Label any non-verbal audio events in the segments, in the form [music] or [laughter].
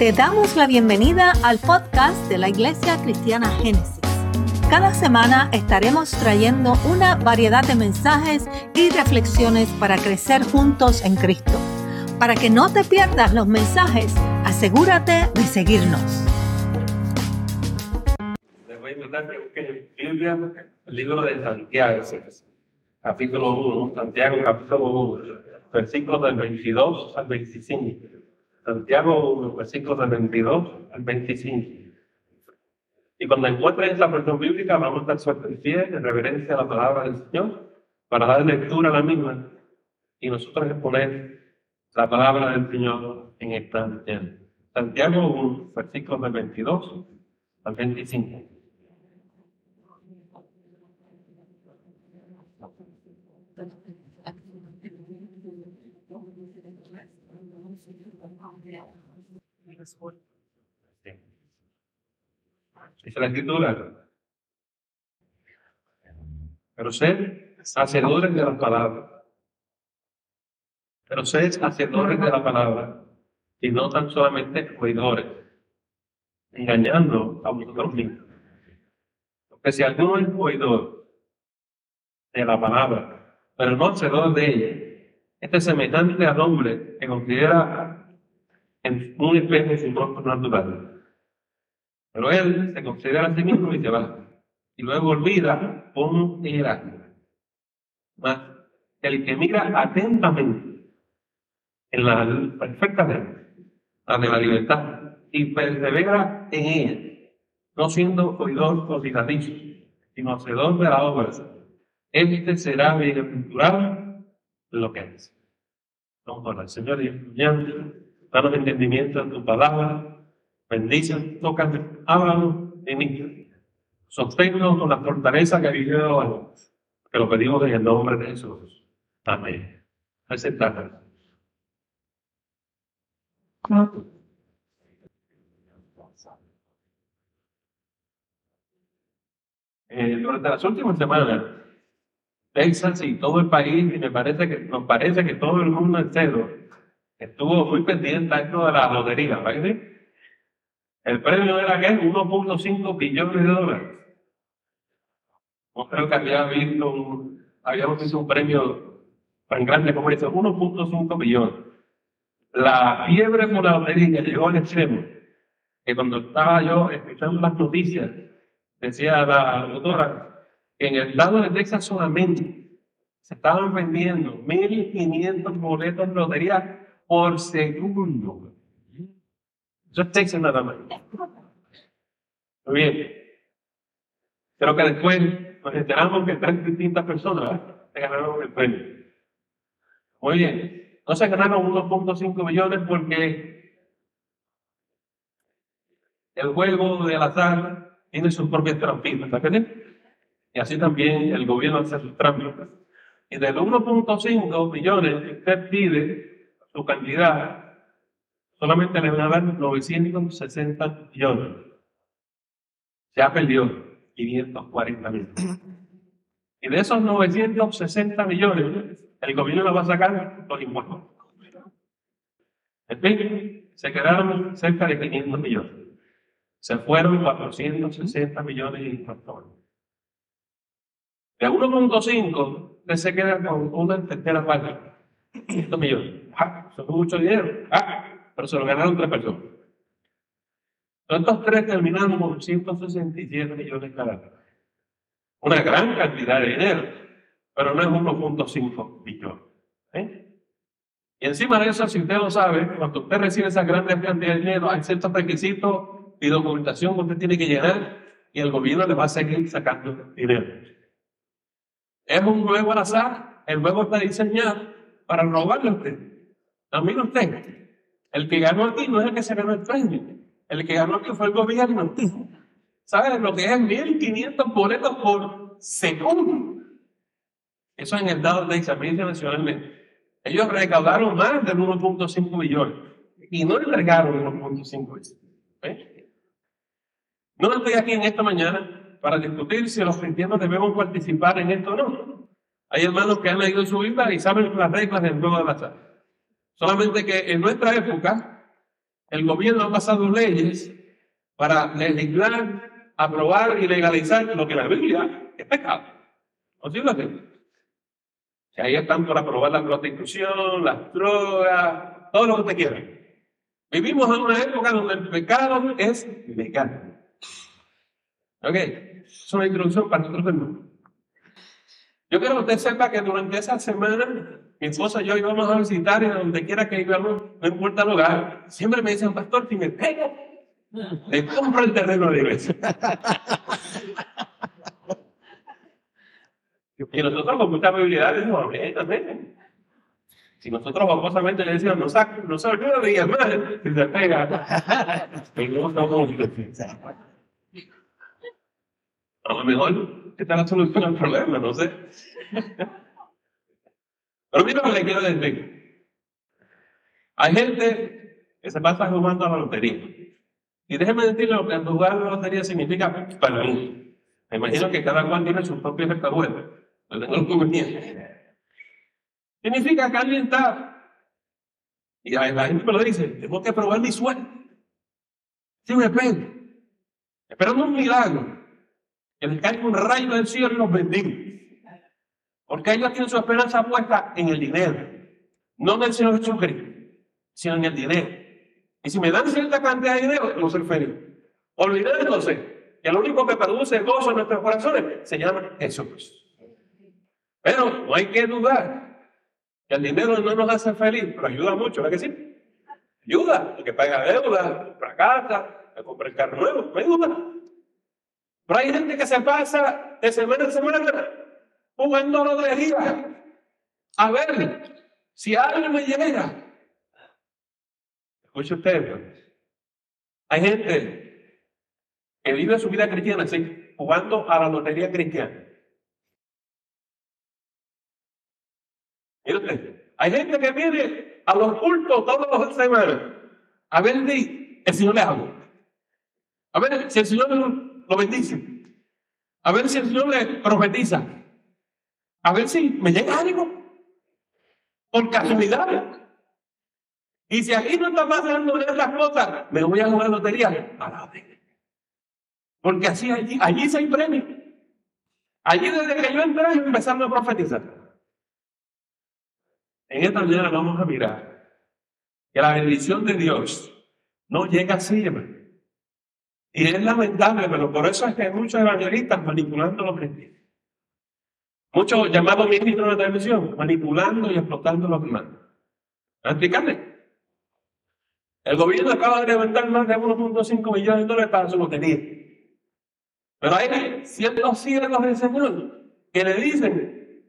Te damos la bienvenida al podcast de la Iglesia Cristiana Génesis. Cada semana estaremos trayendo una variedad de mensajes y reflexiones para crecer juntos en Cristo. Para que no te pierdas los mensajes, asegúrate de seguirnos. Les voy a invitar que busquen el libro de Santiago, capítulo 1, Santiago capítulo 1, versículos del 22 al 25. Santiago 1, versículos del 22 al 25. Y cuando encuentres esa versión bíblica, vamos a estar sueltos en pie, en reverencia a la palabra del Señor, para dar lectura a la misma y nosotros exponer la palabra del Señor en esta mañana. Santiago 1, versículos del 22 al 25. Dice la escritura. Pero sed hacedores de la palabra. Pero sed hacedores de la palabra. Y no tan solamente oidores. Engañando a vosotros mismos. Porque si alguno es oidor de la palabra, pero no hacedor de ella, este es semejante al hombre que considera en un espejo de su rostro natural. Pero él se considera a sí mismo y se va. Y luego olvida cómo era. Mas el que mira atentamente en la perfecta ley, la de la libertad, y persevera en ella, no siendo oidor olvidadizo, sino hacedor de la obra, este será bienaventurado en lo que es. Vamos a orar, Señor, y danos entendimiento en tu palabra, bendice, tócame, háblalo en mí. Sosténlo con la fortaleza que vive hoy. Que lo pedimos en el nombre de Jesús. Amén. Aceptar. Eh, durante las últimas semanas, Texas y todo el país, y me parece que, nos parece que todo el mundo entero estuvo muy pendiente a esto de la lotería, ¿verdad? El premio era que 1.5 billones de dólares. No creo que había visto un, habíamos visto un premio tan grande como ese, 1.5 billones. La fiebre por la lotería llegó al extremo, que cuando estaba yo escuchando las noticias, decía la doctora, en el estado de Texas solamente se estaban vendiendo 1.500 boletos de lotería por segundo. Eso es Texas nada más. Muy bien. Creo que después nos enteramos que tres distintas personas se ganaron el premio. Muy bien. Se ganaron 1.5 millones porque el juego del azar tiene sus propias trampitas, ¿verdad? Y así también el gobierno hace sus trampitas. Y del 1.5 millones que usted pide su cantidad, solamente le van a dar 960 millones. Se ha perdido 540 millones. Y de esos 960 millones, el gobierno le va a sacar los impuestos. En fin, se quedaron cerca de 500 millones. Se fueron 460 millones de impuestos. De 1.5, usted se queda con una tercera parte. 500 millones. Eso es mucho dinero. Ah, pero se lo ganaron tres personas. Estos tres terminaron con 167 millones cada uno. Una gran cantidad de dinero, pero no es 1.5 billones. ¿eh? Y encima de eso, si usted lo sabe, cuando usted recibe esa gran cantidad de dinero, hay ciertos requisitos y documentación que usted tiene que llenar y el gobierno le va a seguir sacando dinero. Es un juego al azar, el juego está diseñado para robarle a usted. También usted. El que ganó aquí no es el que se ganó el premio. El que ganó aquí fue el gobierno. ¿Sabes lo que es 1.500 boletos por segundo? Eso en el dado de examen nacionalmente. Ellos recaudaron más de 1.5 millones y no entregaron 1.5 millones. No estoy aquí en esta mañana para discutir si los cristianos debemos participar en esto o no. Hay hermanos que han leído su Biblia y saben las reglas del juego de azar. Solamente que en nuestra época, el gobierno ha pasado leyes para legislar, aprobar y legalizar lo que la Biblia es pecado. ¿No sirve así? ahí están por aprobar la prostitución, las drogas, todo lo que usted quiera. Vivimos en una época donde el pecado es legal. Ok, es una introducción para nosotros hermanos. Yo quiero que usted sepa que durante esa semana, mi esposa y yo íbamos a visitar y donde quiera que íbamos, no importa el lugar, siempre me dicen, pastor, si me pega, le compro el terreno de la iglesia. [laughs] y nosotros con mucha habilidad decimos, también. Si nosotros famosamente le decíamos, no, saca, no se olvida de llamar, si se pega, y no estamos a lo mejor esta es la solución al problema, no sé. [laughs] Pero mira lo que quiero decir. Hay gente que se pasa jugando a la lotería. Y déjeme decirle lo que jugar a la lotería significa para mí. Me imagino que cada cual tiene sus propios recabuelos. No tengo inconveniente. Significa que alguien está. Y la gente me lo dice, tengo que probar mi suerte. Si me. Esperando un milagro que les caiga un rayo del cielo y los bendiga. Porque ellos tienen su esperanza puesta en el dinero, no en el Señor Jesucristo, sino en el dinero. Y si me dan cierta cantidad de dinero, no soy feliz. Olvidándose que lo único que produce gozo en nuestros corazones se llama Jesús. Pero no hay que dudar que el dinero no nos hace feliz, pero ayuda mucho, ¿verdad que sí? Ayuda, el que paga deuda, compra casa, el compra el carro nuevo, me ayuda. Pero hay gente que se pasa de semana en semana jugando lotería. A ver si algo me llega. Escuche usted. Hay gente que vive su vida cristiana jugando a la lotería cristiana. Usted, hay gente que viene a los cultos todas las semanas a ver si el Señor le habla. A ver si el Señor lo bendice. A ver si el Señor le profetiza. A ver si me llega algo. Por casualidad. Y si aquí no está pasando esas cosas, me voy a jugar lotería. Porque así allí, allí se hay. Allí desde que yo entré empezaron a profetizar. En esta mañana vamos a mirar que la bendición de Dios no llega siempre. Y es lamentable, pero por eso es que hay muchos evangelistas manipulando los cristianos. Muchos llamados ministros de televisión manipulando y explotando los demás. explicarle? El gobierno acaba de levantar más de 1.5 millones de dólares para su lotería. Pero hay ciertos siervos del Señor que le dicen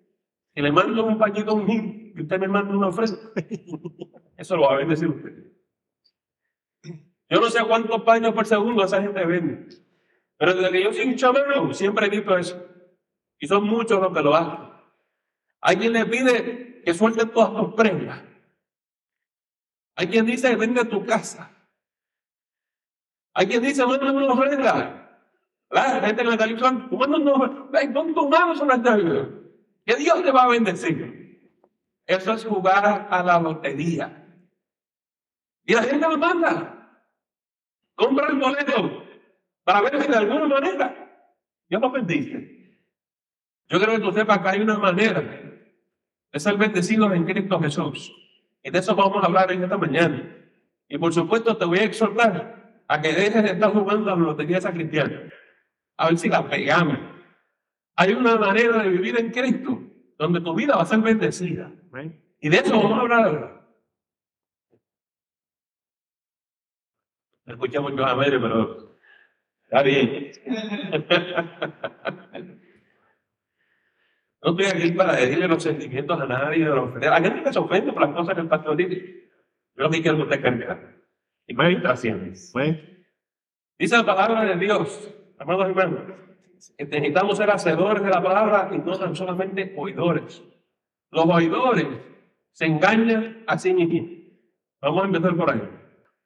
que le mando un a un y usted me manda una ofrenda. [laughs] Eso lo va a bendecir usted. Yo no sé cuántos paños por segundo esa gente vende. Pero desde que yo soy un chamaco, siempre he visto eso. Y son muchos los que lo hacen. Hay quien le pide que suelte todas tus prendas. Hay quien dice vende tu casa. Hay quien dice, manda una ofrenda. La gente en la televisión, pon tu mano sobre esta. Que Dios te va a bendecir. Eso es jugar a la lotería. Y la gente lo manda. Compra el boleto para ver si de alguna manera Dios lo bendice. Yo creo que tú sepas que hay una manera de ser bendecidos en Cristo Jesús. Y de eso vamos a hablar en esta mañana. Y por supuesto te voy a exhortar a que dejes de estar jugando a la lotería esa cristiana. A ver si la pegamos. Hay una manera de vivir en Cristo donde tu vida va a ser bendecida. Y de eso vamos a hablar ahora. Escuché muchos amén, pero está bien. [laughs] No estoy aquí para decirle los sentimientos a nadie. Hay gente que se ofende por las cosas que el pastor dice. Yo que quiero que usted cambiar. Y meditaciones. Dice la palabra de Dios, amados hermanos, que necesitamos ser hacedores de la palabra y no tan solamente oidores. Los oidores se engañan a sí mismos. Vamos a empezar por ahí.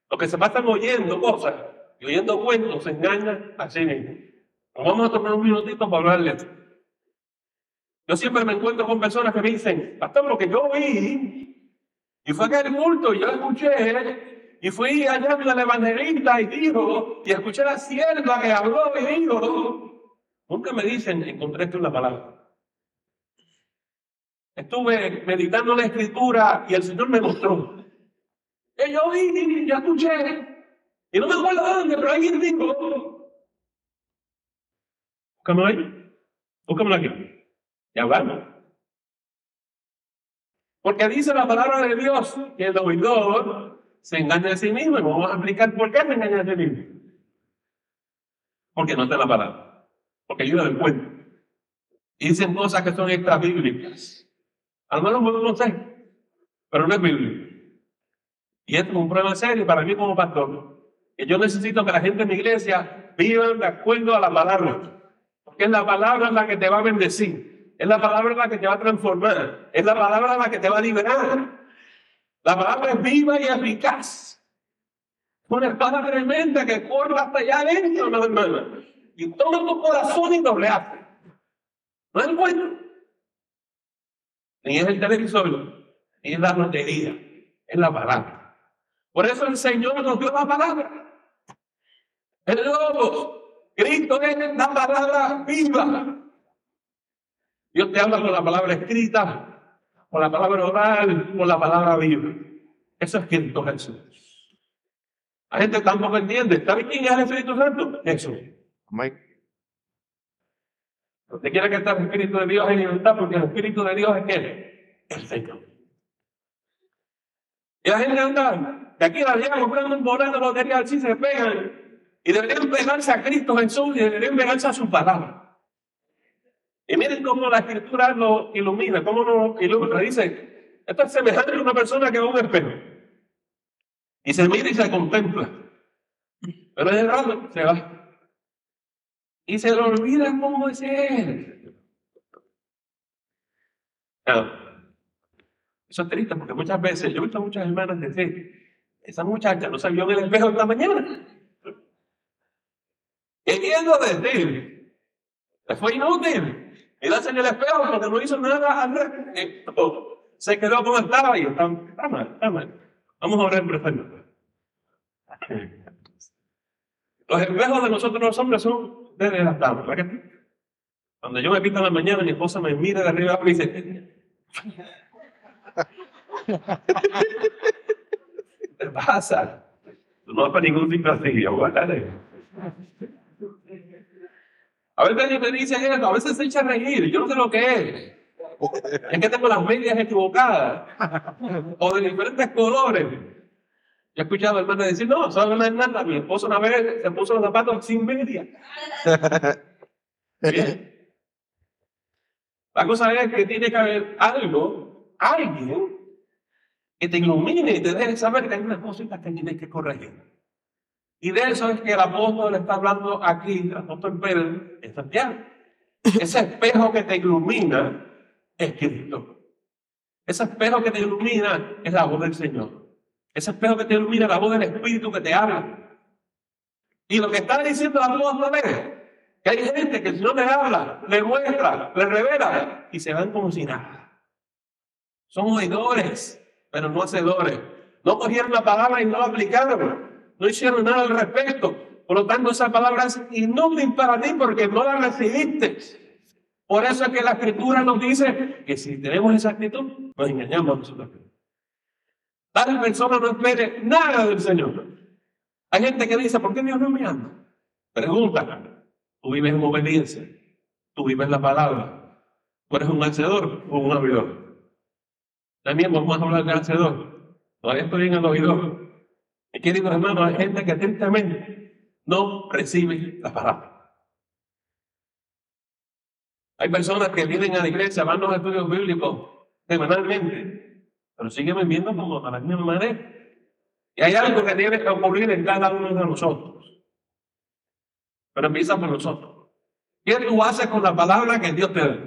Los que se pasan oyendo cosas y oyendo cuentos se engañan a sí mismos. vamos a tomar un minutito para hablarles. Yo siempre me encuentro con personas que me dicen, pastor, lo que yo vi, y fue que el culto, y yo escuché, Y fui allá al evangelista y dijo, y escuché la sierva que habló y dijo, nunca me dicen, encontré esto en la palabra. Estuve meditando la escritura y el Señor me mostró. Y yo vi, ya escuché, y no me acuerdo dónde, pero alguien dijo, ¿cómo ahí? Búscamelo aquí. Ya. Porque dice la palabra de Dios que el oidor se engaña a sí mismo. Y vamos a explicar por qué se engaña a sí mismo. Porque no está la palabra. Porque ayuda del cuento. Y dicen cosas que son extrabíblicas. Al menos no sé. Pero no es bíblico. Y esto es un problema serio para mí como pastor. Que yo necesito que la gente en mi iglesia vivan de acuerdo a la palabra. Porque es la palabra la que te va a bendecir. Es la palabra la que te va a transformar. Es la palabra la que te va a liberar. La palabra es viva y eficaz. Una espada tremenda que corre hasta allá adentro, no, hermano. Y todo tu corazón y doble No es bueno. Ni es el televisor, ni es la lotería. Es la palabra. Por eso el Señor nos dio la palabra. El lobo. Cristo es la palabra viva. Dios te habla con la palabra escrita, con la palabra oral, con la palabra viva. Eso es Cristo Jesús. La gente tampoco entiende. ¿Sabe quién es el Espíritu Santo? Jesús. Usted quiere que esté el Espíritu de Dios en libertad porque el Espíritu de Dios es. El Señor. Y la gente anda de aquí a allá comprando un boleto de lotería, así se pegan. Y deberían pegarse a Cristo Jesús y deberían pegarse a su palabra. Y miren cómo la escritura lo ilumina, cómo lo ilumina. Dice, esto es semejante a una persona que a un espejo. Y se mira y se contempla. Pero el rato se va. Y se le olvida cómo es él. eso es triste porque muchas veces yo he visto a muchas hermanas decir, esa muchacha no salió en el espejo esta mañana. Queriendo decir, fue inútil. Mirarse en el espejo porque no hizo nada al respecto. Se quedó como estaba y está, está mal, está mal. Vamos a orar en Los espejos de nosotros los hombres son desgastados, ¿verdad Cuando yo me pinto en la mañana, mi esposa me mira de arriba y dice, ¿qué te pasa? no vas para ningún sitio así, aguárdate. A veces me dice esto, a veces se echa a reír, yo no sé lo que es. Es que tengo las medias equivocadas o de diferentes colores. Yo he escuchado a hermanas decir, no, no es nada. Mi esposo una vez se puso los zapatos sin media. Bien. [laughs] La cosa es que tiene que haber algo, alguien, que te ilumine y te deje saber que hay unas cositas que tienes que corregir. Y de eso es que el apóstol está hablando aquí, el apóstol Pedro, en Santiago. [laughs] Ese espejo que te ilumina es Cristo. Ese espejo que te ilumina es la voz del Señor. Ese espejo que te ilumina es la voz del Espíritu que te habla. Y lo que está diciendo el apóstol es que hay gente que si no le habla, le muestra, le revela y se van como si nada. Son oidores, pero no hacedores. No cogieron la palabra y no la aplicaron no hicieron nada al respecto. Por lo tanto, esa palabra es inútil para ti porque no la recibiste. Por eso es que la escritura nos dice que si tenemos esa actitud, nos engañamos a nosotros. Tal persona no espere nada del Señor. Hay gente que dice, ¿por qué Dios no me ama? Pregunta, ¿tú vives en obediencia? ¿Tú vives la palabra? ¿Tú eres un hacedor o un oidor? También vamos a hablar de hacedor. Todavía estoy en el oidor. Y queridos hermanos, hay gente que atentamente no recibe la palabra. Hay personas que vienen a la iglesia, van a los estudios bíblicos semanalmente, pero siguen viviendo como a la misma manera. Y hay algo que tiene que ocurrir en cada uno de nosotros. Pero empieza por nosotros. ¿Qué tú haces con la palabra que Dios te da?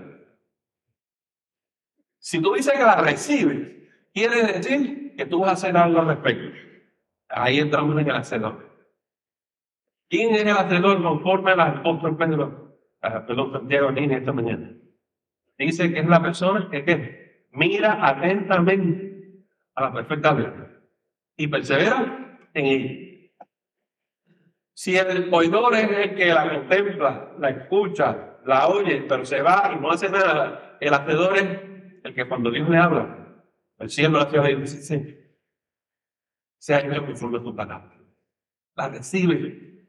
Si tú dices que la recibes, quiere decir que tú vas a hacer algo al respecto. Ahí entramos en el hacedor. ¿Quién es el hacedor conforme al apóstol Pedro? Perdón, Santiago Nini esta mañana. Dice que es la persona que mira atentamente a la perfecta y persevera en ella. Si el oidor es el que la contempla, la escucha, la oye, pero se va y no hace nada, el hacedor es el que cuando Dios le habla, el cielo, la tierra, dice, sea hecho conforme a tu palabra. La recibe.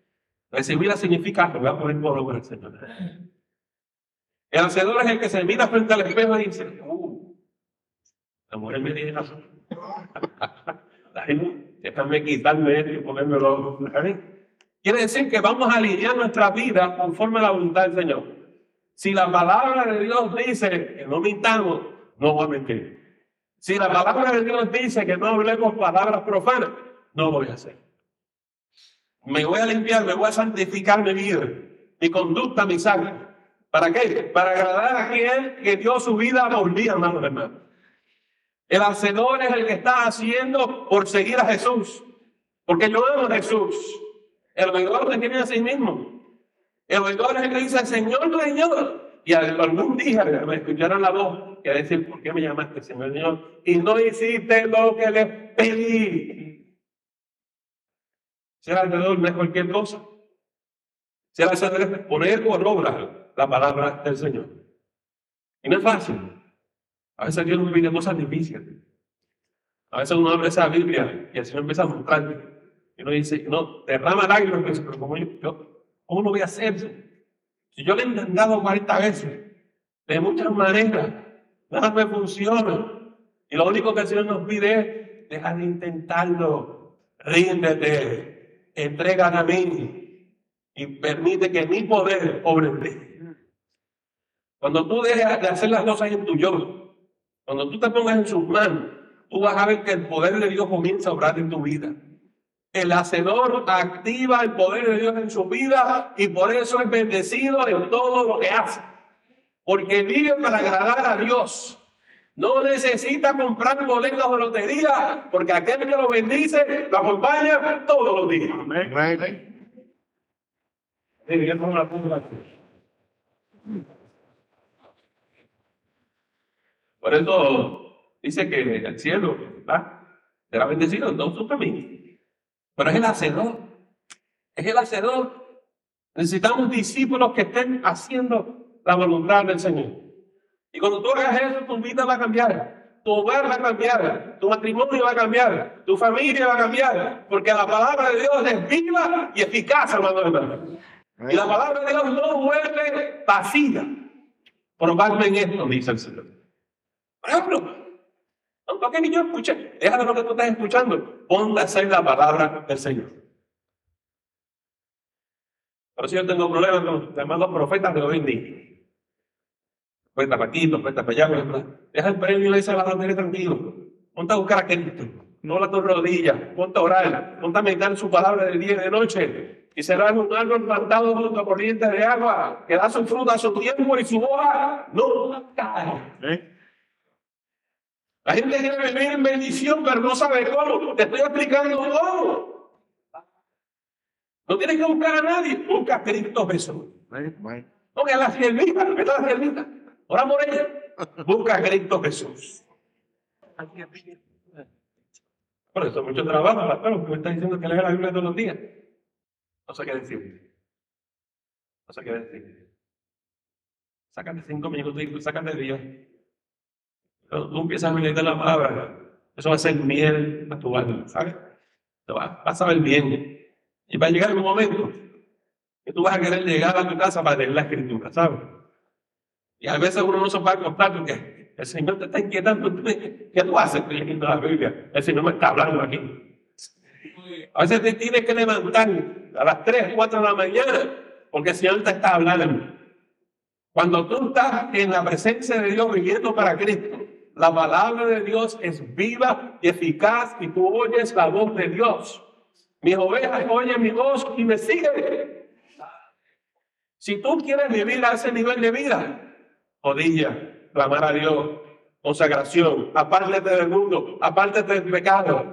Recibirla significa que voy a poner por obra el Señor. El hacedor es el que se mira frente al espejo y dice, uh, la mujer me dice, [laughs] déjame quitarme esto y ponérmelo. Quiere decir que vamos a alinear nuestra vida conforme a la voluntad del Señor. Si la palabra de Dios dice que no mintamos, no voy a mentir. Si la palabra de Dios dice que no hablemos palabras profanas, no voy a hacer. Me voy a limpiar, me voy a santificar mi vida, mi conducta, mi sangre. ¿Para qué? Para agradar a quien que dio su vida por mí, hermano, hermano. El hacedor es el que está haciendo por seguir a Jesús. Porque yo amo a Jesús. El oidor se tiene a sí mismo. El oidor es el que dice, Señor, Señor. Y algún día me escucharon la voz y a decir, ¿por qué me llamaste, Señor, Señor? Y no hiciste lo que le pedí. Ser alrededor no es cualquier cosa. Ser alrededor es poner por obra la palabra del Señor. Y no es fácil. A veces Dios nos pide cosas difíciles. A veces uno abre esa Biblia y el Señor empieza a mostrar. Y uno dice, no, derrama lágrimas, pero ¿cómo, yo, ¿cómo lo voy a hacer? Si yo le he intentado 40 veces, de muchas maneras, nada me funciona. Y lo único que el nos pide es, dejar de intentarlo, ríndete, entrega a mí y permite que mi poder obre en ti. Cuando tú dejas de hacer las cosas en tu yo, cuando tú te pongas en sus manos, tú vas a ver que el poder de Dios comienza a obrar en tu vida. El hacedor activa el poder de Dios en su vida y por eso es bendecido en todo lo que hace. Porque vive para agradar a Dios. No necesita comprar boletos de lotería, porque aquel que lo bendice lo acompaña todos los días. Amén. Por eso dice que el cielo ¿verdad? será bendecido en su camino. Pero es el hacedor. Es el hacedor. Necesitamos discípulos que estén haciendo la voluntad del Señor. Y cuando tú hagas eso, tu vida va a cambiar. Tu hogar va a cambiar. Tu matrimonio va a cambiar. Tu familia va a cambiar. Porque la palabra de Dios es viva y eficaz, hermano. Y la palabra de Dios no vuelve vacía. Probadme en esto, dice el Señor. Por ejemplo, ni yo escuche, déjame lo que tú estás escuchando, ponte a hacer la palabra del Señor. Pero si yo tengo problemas con los demás dos profetas de hoy en día, profeta para aquí, profeta para allá, deja el premio y se la bandera tranquilo. Ponte a buscar a Cristo, no la tus rodillas, ponte a orar, ponte a meditar su palabra de día y de noche. Y será un árbol plantado junto a corrientes de agua, que da su fruta a su tiempo y su hoja no cae. ¿Eh? La gente quiere vivir en bendición, pero no sabe cómo. Te estoy explicando cómo. No tienes que buscar a nadie. Busca a Cristo Jesús. A la siervita, ¿verdad la siervita? Ora por ella. Busca a Cristo Jesús. Por eso mucho trabajo, pastor, porque me está diciendo que lea la Biblia todos los días. No sé qué decir. No sé qué decir. Sácate cinco minutos y sácate Dios tú empiezas a meditar la palabra, eso va a ser miel a tu alma, ¿sabes? Te va, vas a ver bien. Y va a llegar un momento que tú vas a querer llegar a tu casa para leer la escritura, ¿sabes? Y a veces uno no se a acostar porque el Señor te está inquietando. ¿Qué tú haces leyendo la Biblia? El Señor me está hablando aquí. A veces te tienes que levantar a las 3, 4 de la mañana porque el Señor te está hablando. Cuando tú estás en la presencia de Dios viviendo para Cristo, la palabra de Dios es viva y eficaz y tú oyes la voz de Dios. Mis ovejas oyen mi voz y me siguen. Si tú quieres vivir a ese nivel de vida, rodilla, clamar a Dios, consagración, apártate del mundo, apártate del pecado.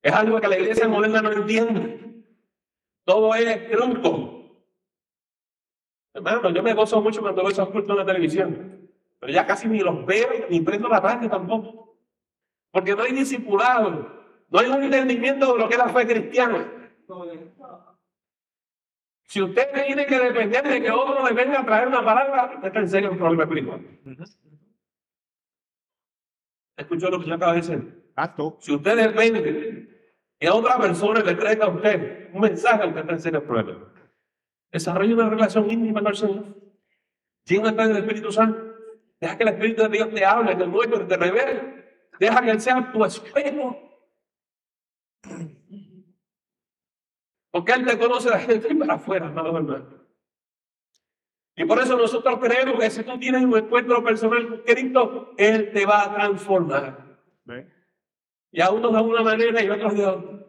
Es algo que la iglesia moderna no entiende. Todo es truco. Hermano, yo me gozo mucho cuando veo esos cultos en la televisión. Pero ya casi ni los veo, ni prendo la radio tampoco. Porque no hay discipulado, No hay un entendimiento de lo que es la fe cristiana. Si usted tiene que depender de que otro le venga a traer una palabra, usted está en serio un problema espiritual. ¿Escuchó lo que yo acabo de decir? Si usted depende que otra persona le traiga a usted un mensaje, usted está en serio problema. Desarrolla una relación íntima con el Señor. Llena del Espíritu Santo. Deja que el Espíritu de Dios te hable, te muestre, te revele. Deja que Él sea tu espejo. Porque Él te conoce la gente para afuera, hermano, hermano. Y por eso nosotros creemos que si tú tienes un encuentro personal con Cristo, Él te va a transformar. Y a unos de una manera y a otros de otra.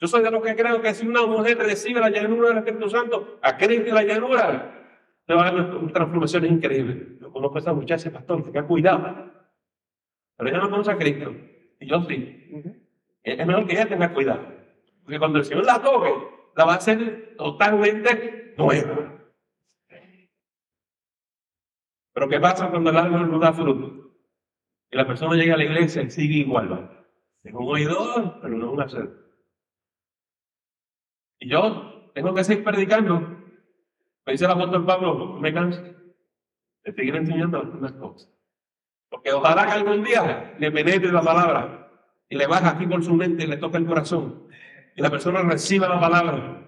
Yo soy de los que creo que si una mujer recibe la llanura del Espíritu Santo, a Cristo la llanura, te va a dar transformaciones increíbles. Conozco a esa muchacha, pastor, que ha cuidado. Pero ella no conoce a Cristo. Y yo sí. Es mejor que ella tenga cuidado. Porque cuando el Señor la toque, la va a hacer totalmente nueva. Pero ¿qué pasa cuando el árbol no da fruto? Y la persona llega a la iglesia y sigue igual. Es un oidor, pero no un hacer. Y yo tengo que seguir predicando. Me dice el apóstol Pablo, me canso de seguir enseñando algunas cosas. Porque ojalá que algún día le penetre la palabra y le baja aquí por su mente y le toque el corazón y la persona reciba la palabra.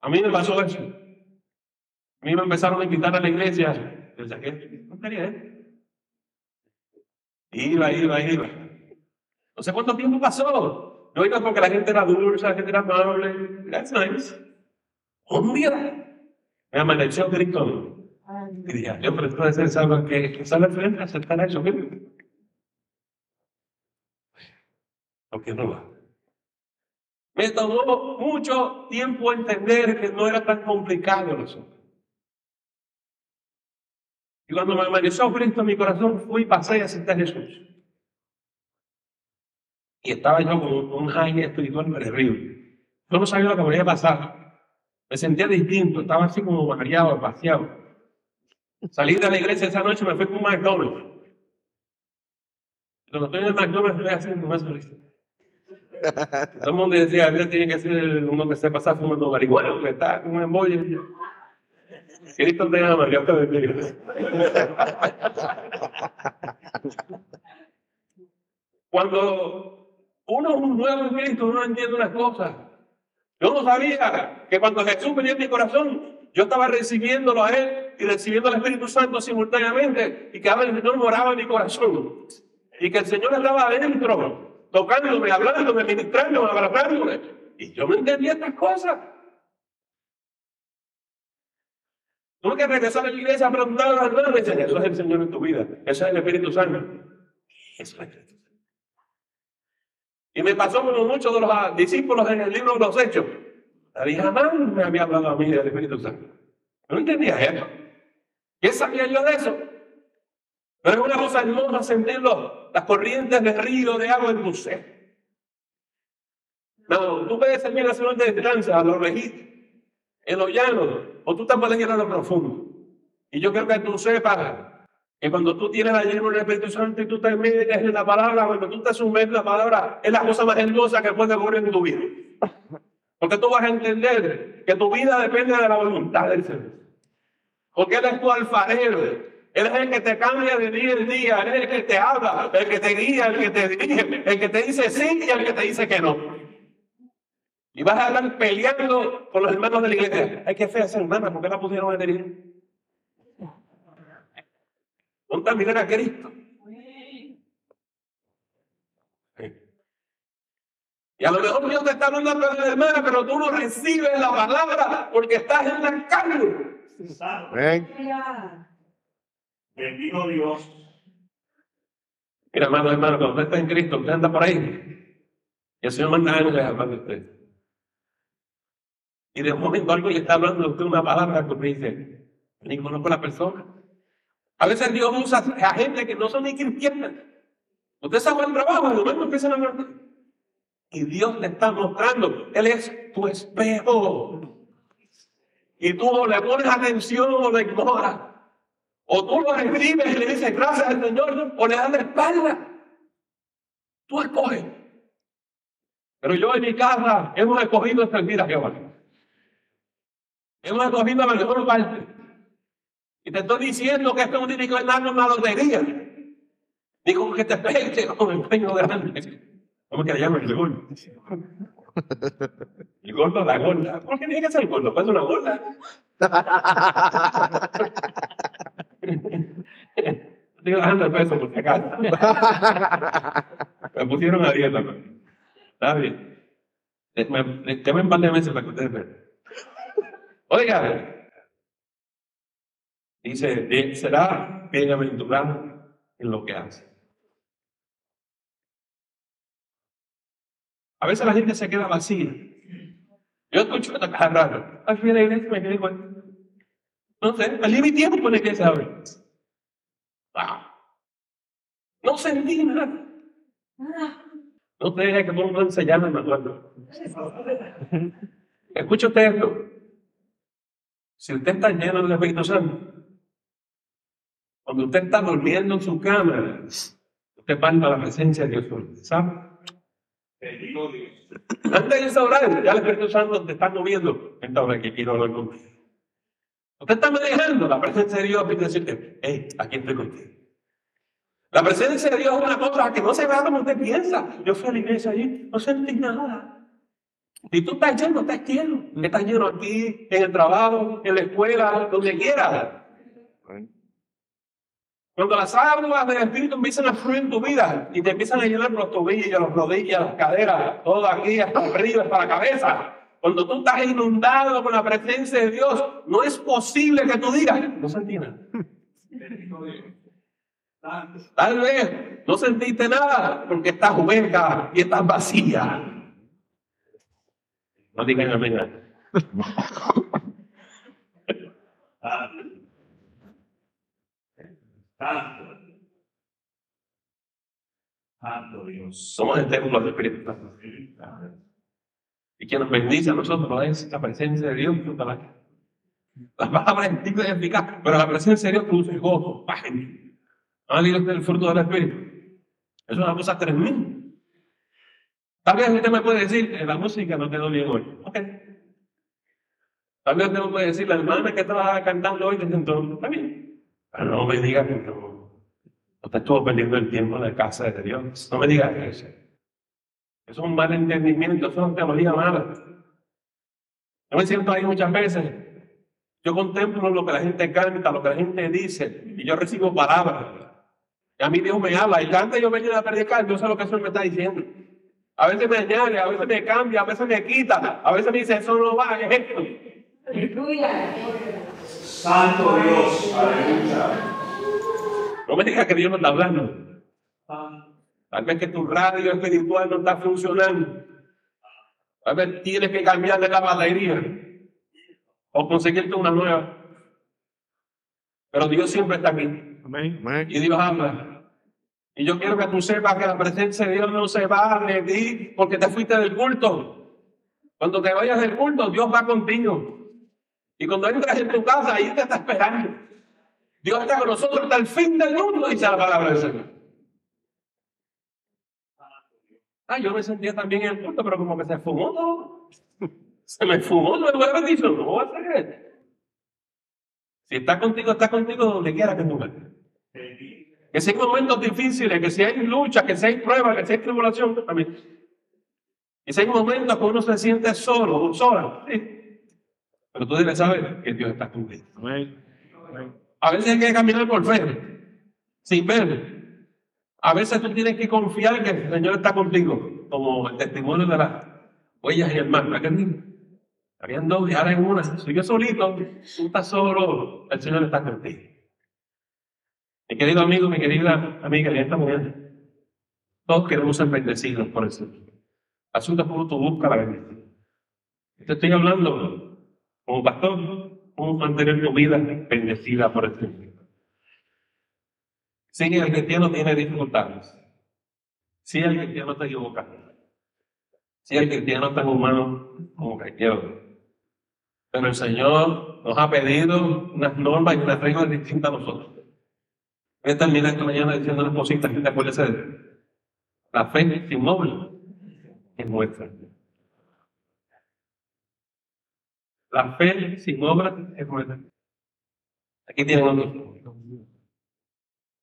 A mí me pasó eso. A mí me empezaron a invitar a la iglesia. Yo ¿qué? No quería, ¿eh? Iba, iba, iba. No sé cuánto tiempo pasó. No iba porque la gente era dulce, la gente era amable. That's nice. Un día me amaneció Cristo. Dije, yo, pero esto debe ser algo que, que sale frente a aceptar eso. Porque no va. Me tomó mucho tiempo entender que no era tan complicado asunto. Y cuando me amaneció Cristo en mi corazón, fui y pasé a aceptar a Jesús. Y estaba yo con un high espiritual terrible. Yo no sabía lo que me iba a pasar. Me sentía distinto, estaba así como mareado, vaciado. Salí de la iglesia esa noche me fui con un McDonald's. Cuando estoy en el McDonald's estoy haciendo más feliz. Todo el mundo decía, a tiene que ser uno que se pasa fumando marihuana, que está con un embollo. Cristo te ama, Dios te bendiga. Cuando uno es un nuevo en Cristo, uno entiende unas cosas. Yo no sabía que cuando Jesús venía en mi corazón, yo estaba recibiéndolo a Él y recibiendo al Espíritu Santo simultáneamente y que ahora el Señor moraba en mi corazón. Y que el Señor estaba adentro tocándome, hablándome, ministrándome, abrazándome. Y yo no entendía estas cosas. Tuve que regresar a la iglesia a preguntar a los hermanos. Eso es el Señor en tu vida. Eso es el Espíritu Santo. Eso es el Espíritu Santo. Y me pasó como muchos de los discípulos en el libro de los Hechos. Nadie jamás me había hablado a mí del Espíritu Santo. No entendía eso. ¿Qué sabía yo de eso? Pero es una cosa hermosa sentirlo, las corrientes de río de agua en tu ser. No, tú puedes servir la zona de descanso, a los registros, en los llanos, o tú te puedes ir a lo profundo. Y yo creo que tú sepas que cuando tú tienes la lleno del Espíritu Santo y tú te metes en la palabra, cuando tú te sumes en la palabra, es la cosa más hermosa que puede ocurrir en tu vida. Porque tú vas a entender que tu vida depende de la voluntad del Señor. Porque Él es tu alfarero. Él es el que te cambia de día en día, Él es el que te habla, el que te guía, el que te dirige, el que te dice sí y el que te dice que no. Y vas a andar peleando con los hermanos de la iglesia. Hay que fea esa hermana, ¿por qué la pusieron a dirigir? Mirar a Cristo. Y a lo mejor Dios te está hablando a la hermana, pero tú no recibes la palabra porque estás en la carne. Ven. Bendigo Dios. Mira, hermano, hermano, cuando usted está en Cristo, usted anda por ahí. Y el Señor manda ángeles a de usted. Y de un momento algo le está hablando de usted una palabra que usted dice, ni conozco a la persona. A veces Dios usa a gente que no son ni cristianas. Usted sabe el trabajo, y luego empiezan a hablar. Y Dios le está mostrando, Él es tu espejo. Y tú le pones atención o le ignoras. O tú lo recibes y le dices gracias al Señor, o le das la espalda. Tú escoges. Pero yo en mi casa hemos escogido servir a Jehová. Hemos escogido la mejor parte. Y te estoy diciendo que esto no tiene que ver nada con la lotería. Ni con que te pegue [laughs] con el peño grande. ¿Cómo que le llaman el gordo? [laughs] El gordo la gorda. ¿Por qué tiene que ser gordo? [laughs] Pues una gorda. Bajando el peso por si acaso. Me pusieron a dieta. pues. Está bien. Eh, denme un par de meses para que ustedes vean. Oiga, dice, será bienaventurado en lo que hace. A veces la gente se queda vacía. Yo escucho esta caja rara. Al de la iglesia me quedé igual. No sé, perdí mi tiempo en la iglesia ahora. Ah. No sentí nada. No sé, es que todo el mundo enseñarme, me acuerdo. [laughs] Escucha usted esto. Si usted está lleno del Espíritu Santo, cuando usted está durmiendo en su cama, usted palpa la presencia de Dios. ¿Sabe? Antes de irse a orar, ya el Espíritu Santo te está moviendo. Hora que quiero hablar contigo. Usted está manejando la presencia de Dios decirte, hey, aquí estoy contigo. La presencia de Dios es una cosa que no se va como usted piensa. Yo fui a la iglesia allí, no sentí nada. Y tú estás lleno, estás lleno. Estás lleno aquí, en el trabajo, en la escuela, donde quieras. Cuando las aguas del Espíritu empiezan a fluir en tu vida y te empiezan a llenar los tobillos, los rodillas, las caderas, todo aquí hasta arriba, hasta la cabeza. Cuando tú estás inundado con la presencia de Dios, no es posible que tú digas, no sentí nada. Tal vez no sentiste nada porque estás hueca y estás vacía. No digan amén. Santo. Santo Dios. Somos el templo del Espíritu Santo. Y quien nos bendice a nosotros es la presencia de Dios. junto a La la palabra es simple y eficaz, pero la presencia de Dios produce gozo, paz. ¿Han leído usted el fruto del Espíritu? Es una cosa tremenda. Tal vez usted me puede decir, "Eh, la música no doy bien hoy. Ok. Tal vez usted me puede decir, la hermana que estaba cantando hoy desde entonces, está bien. Pero no me diga que no. Usted estuvo perdiendo el tiempo en la casa de Dios. No me diga eso. Eso es un mal entendimiento, eso es teología mala. Yo me siento ahí muchas veces. Yo contemplo lo que la gente canta, lo que la gente dice, y yo recibo palabras. Y a mí Dios me habla, y antes yo venía a predicar, yo sé lo que eso me está diciendo. A veces me añade, a veces me cambia, a veces me quita, a veces me dice, eso no va, es esto. Santo Dios. Aleluya. No me digas que Dios no está hablando. Tal vez que tu radio espiritual no está funcionando. Tal vez tienes que cambiarle la batería o conseguirte una nueva. Pero Dios siempre está aquí. Amén. Amén. Y Dios habla. Y yo quiero que tú sepas que la presencia de Dios no se va de ti porque te fuiste del culto. Cuando te vayas del culto, Dios va contigo. Y cuando entras en tu casa, ahí te está esperando. Dios está con nosotros hasta el fin del mundo, dice la palabra del Señor. Ah, yo me sentía también en el culto, pero como que se fumó todo. Se me fumó no la bendición. No va a ser. Si está contigo, está contigo donde quiera que tú vayas. Que si hay momentos difíciles, que si hay lucha, que si hay pruebas, que si hay tribulación, también. Y si hay momentos que uno se siente solo o sola, sí. Pero tú debes saber que Dios está contigo. Amén. Amén. A veces hay que caminar por fe, sin ver. A veces tú tienes que confiar que el Señor está contigo, como el testimonio de las huellas en el mar. Habían dos y ahora en una. Si yo solito, tú estás solo, el Señor está contigo. Mi querido amigo, mi querida amiga, en esta mujer, todos queremos ser bendecidos por el Señor. Asunto es como tú buscas la bendición. Te estoy hablando como pastor, cómo mantener tu vida bendecida por el Señor. Sí, el cristiano tiene dificultades. Sí, el cristiano está equivocado. Sí, el cristiano es tan humano como cualquier Pero el Señor nos ha pedido unas normas y unas reglas distintas a nosotros. Voy a terminar esta mañana diciendo unas cositas que te acuerdes de la fe es inmóvil. es muerta. La fe sin obras es muerta. Aquí tienen otro.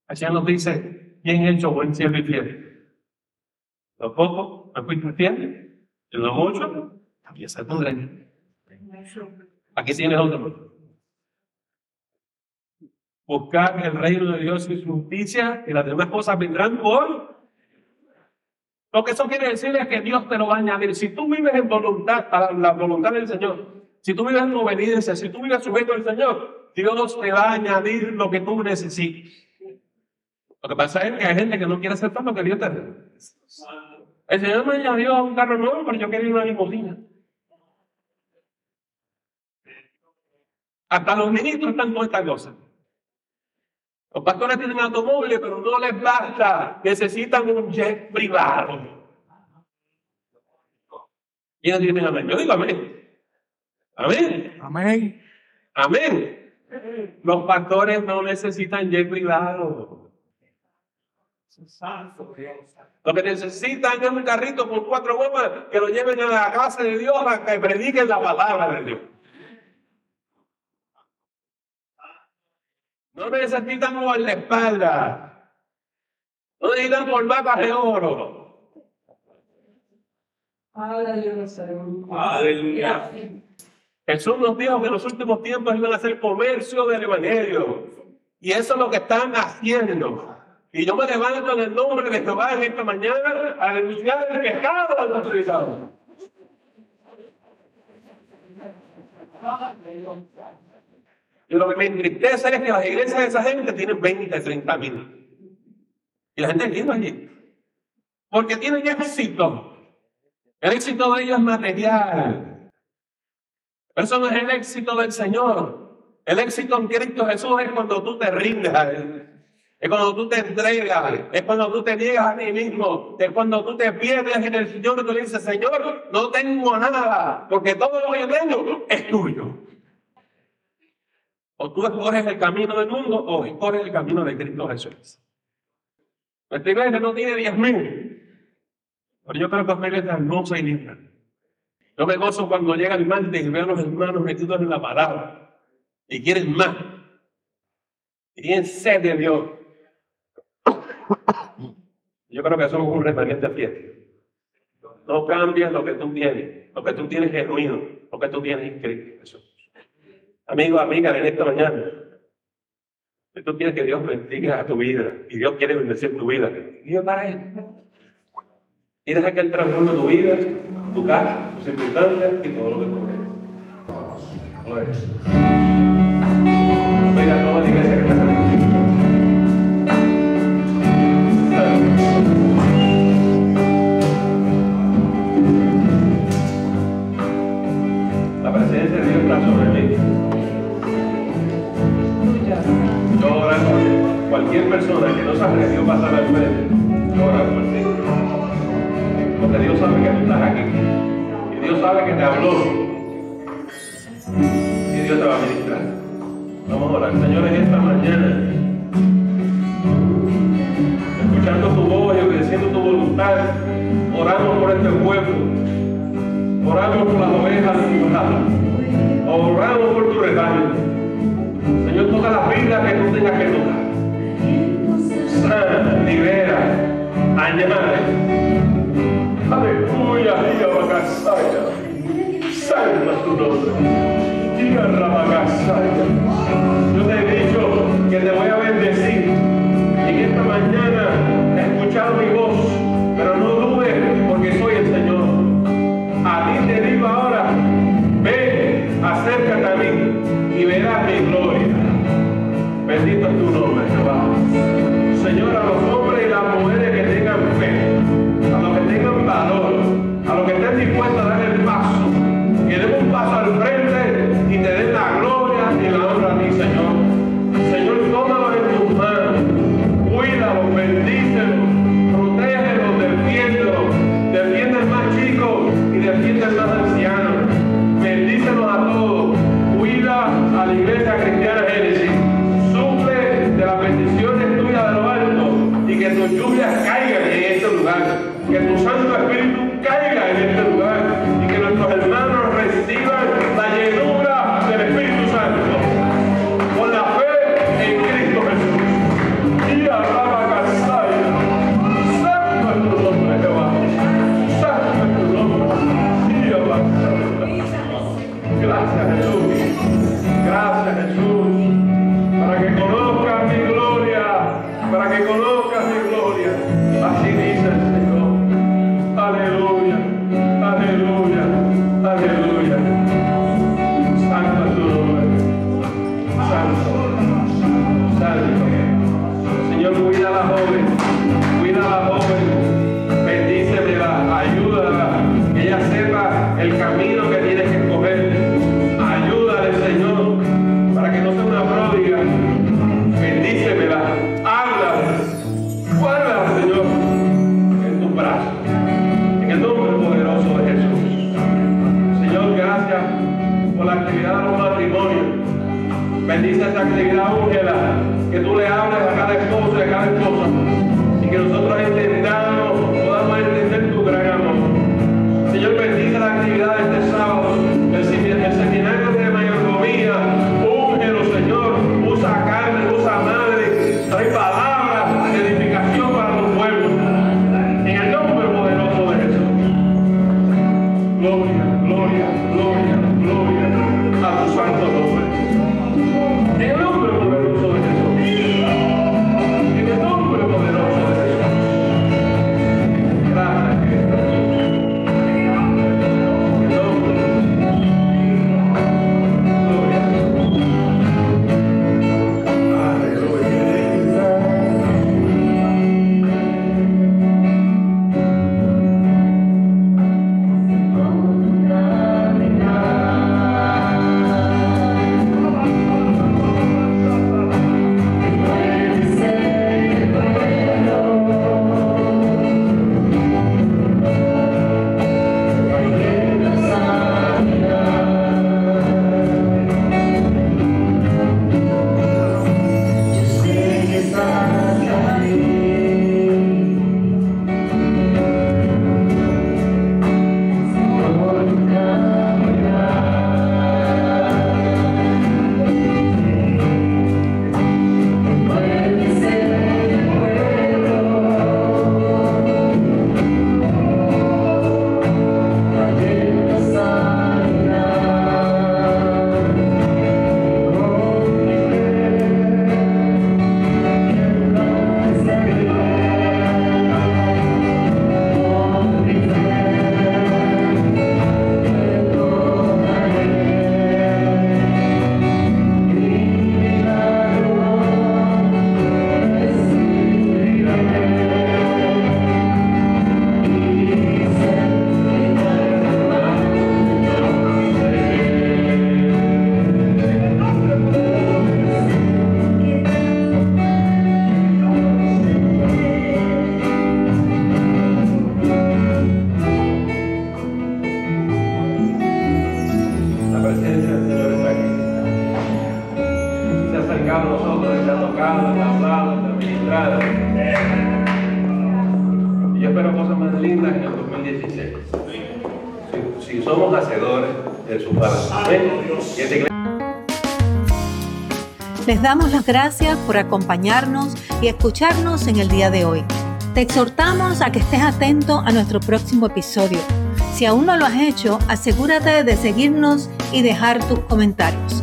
Así nos dice, ¿quién hecho buen siervo y fiel? Lo poco, me fuiste fiel. Y lo mucho, también se pondré. Aquí tienes otro. Buscar el reino de Dios y su justicia y las demás cosas vendrán por lo que eso quiere decir es que Dios te lo va a añadir. Si tú vives en voluntad, para la voluntad del Señor, si tú vives en obediencia, si tú vives sujeto al Señor, Dios te va a añadir lo que tú necesites. Lo que pasa es que hay gente que no quiere aceptar lo que Dios te da. El Señor me añadió un carro nuevo, pero yo quería una limusina. Hasta los ministros están con estas cosas. Los pastores tienen automóviles, pero no les basta. Necesitan un jet privado. ¿Quiénes dicen amén? Yo digo amén. Amén. Amén. Amén. Los pastores no necesitan jet privado. Lo que necesitan es un carrito con cuatro gomas que lo lleven a la casa de Dios a que prediquen la palabra de Dios. No necesitan espalda. No necesitan corbatas de oro. Aleluya. Jesús nos dijo que en los últimos tiempos iban a hacer comercio del Evangelio. Y eso es lo que están haciendo. Y yo me levanto en el nombre de Jehová en esta mañana a denunciar el pecado de los autorizados. Y lo que me entristece es que las iglesias de esa gente tienen 20, 30 mil. Y la gente vive allí. Porque tienen éxito. El éxito de ellos es material. Eso no es el éxito del Señor. El éxito en Cristo Jesús es cuando tú te rindes a Él. Es cuando tú te entregas, es cuando tú te niegas a ti mismo, es cuando tú te pierdes en el Señor y tú le dices, Señor, no tengo nada, porque todo lo que yo tengo es tuyo. O tú escoges el camino del mundo o escoges el camino de Cristo Jesús. Nuestra iglesia no tiene diez mil, pero yo creo que es una iglesia hermosa y linda. Yo me gozo cuando llega el martes y veo a los hermanos metidos en la palabra y quieren más. Y tienen sed de Dios. Yo creo que somos un remanente fiel. No cambias lo que tú tienes, lo que tú tienes genuino, lo que tú tienes inscrito. Eso. Amigo, amiga, en esta mañana, si tú quieres que Dios bendiga a tu vida y Dios quiere bendecir tu vida, Dios para Él. Que Él transforme tu vida, tu casa, tus circunstancias y todo lo que tú quieres. Oiga, toda la presencia de Dios está sobre mí. Yo cualquier persona que no Dios va a estar al frente. Ti. Dios sabe que tú estás aquí. Y Dios sabe que te habló. Y Dios te va a ministrar. Vamos a orar. Señor, en esta mañana, escuchando tu voz y obedeciendo tu voluntad, oramos por este pueblo. Oramos por las ovejas de. Oramos por tu rebaño. Señor, toca las vidas que tú tengas que tocar. Sana, libera, añade. Aleluya, Rabacasaya. Salva tu nombre. Diga Rabacasaya. Yo te he dicho que te voy a bendecir. Y en esta mañana he escuchado mi voz, las gracias por acompañarnos y escucharnos en el día de hoy. Te exhortamos a que estés atento a nuestro próximo episodio. Si aún no lo has hecho, asegúrate de seguirnos y dejar tus comentarios.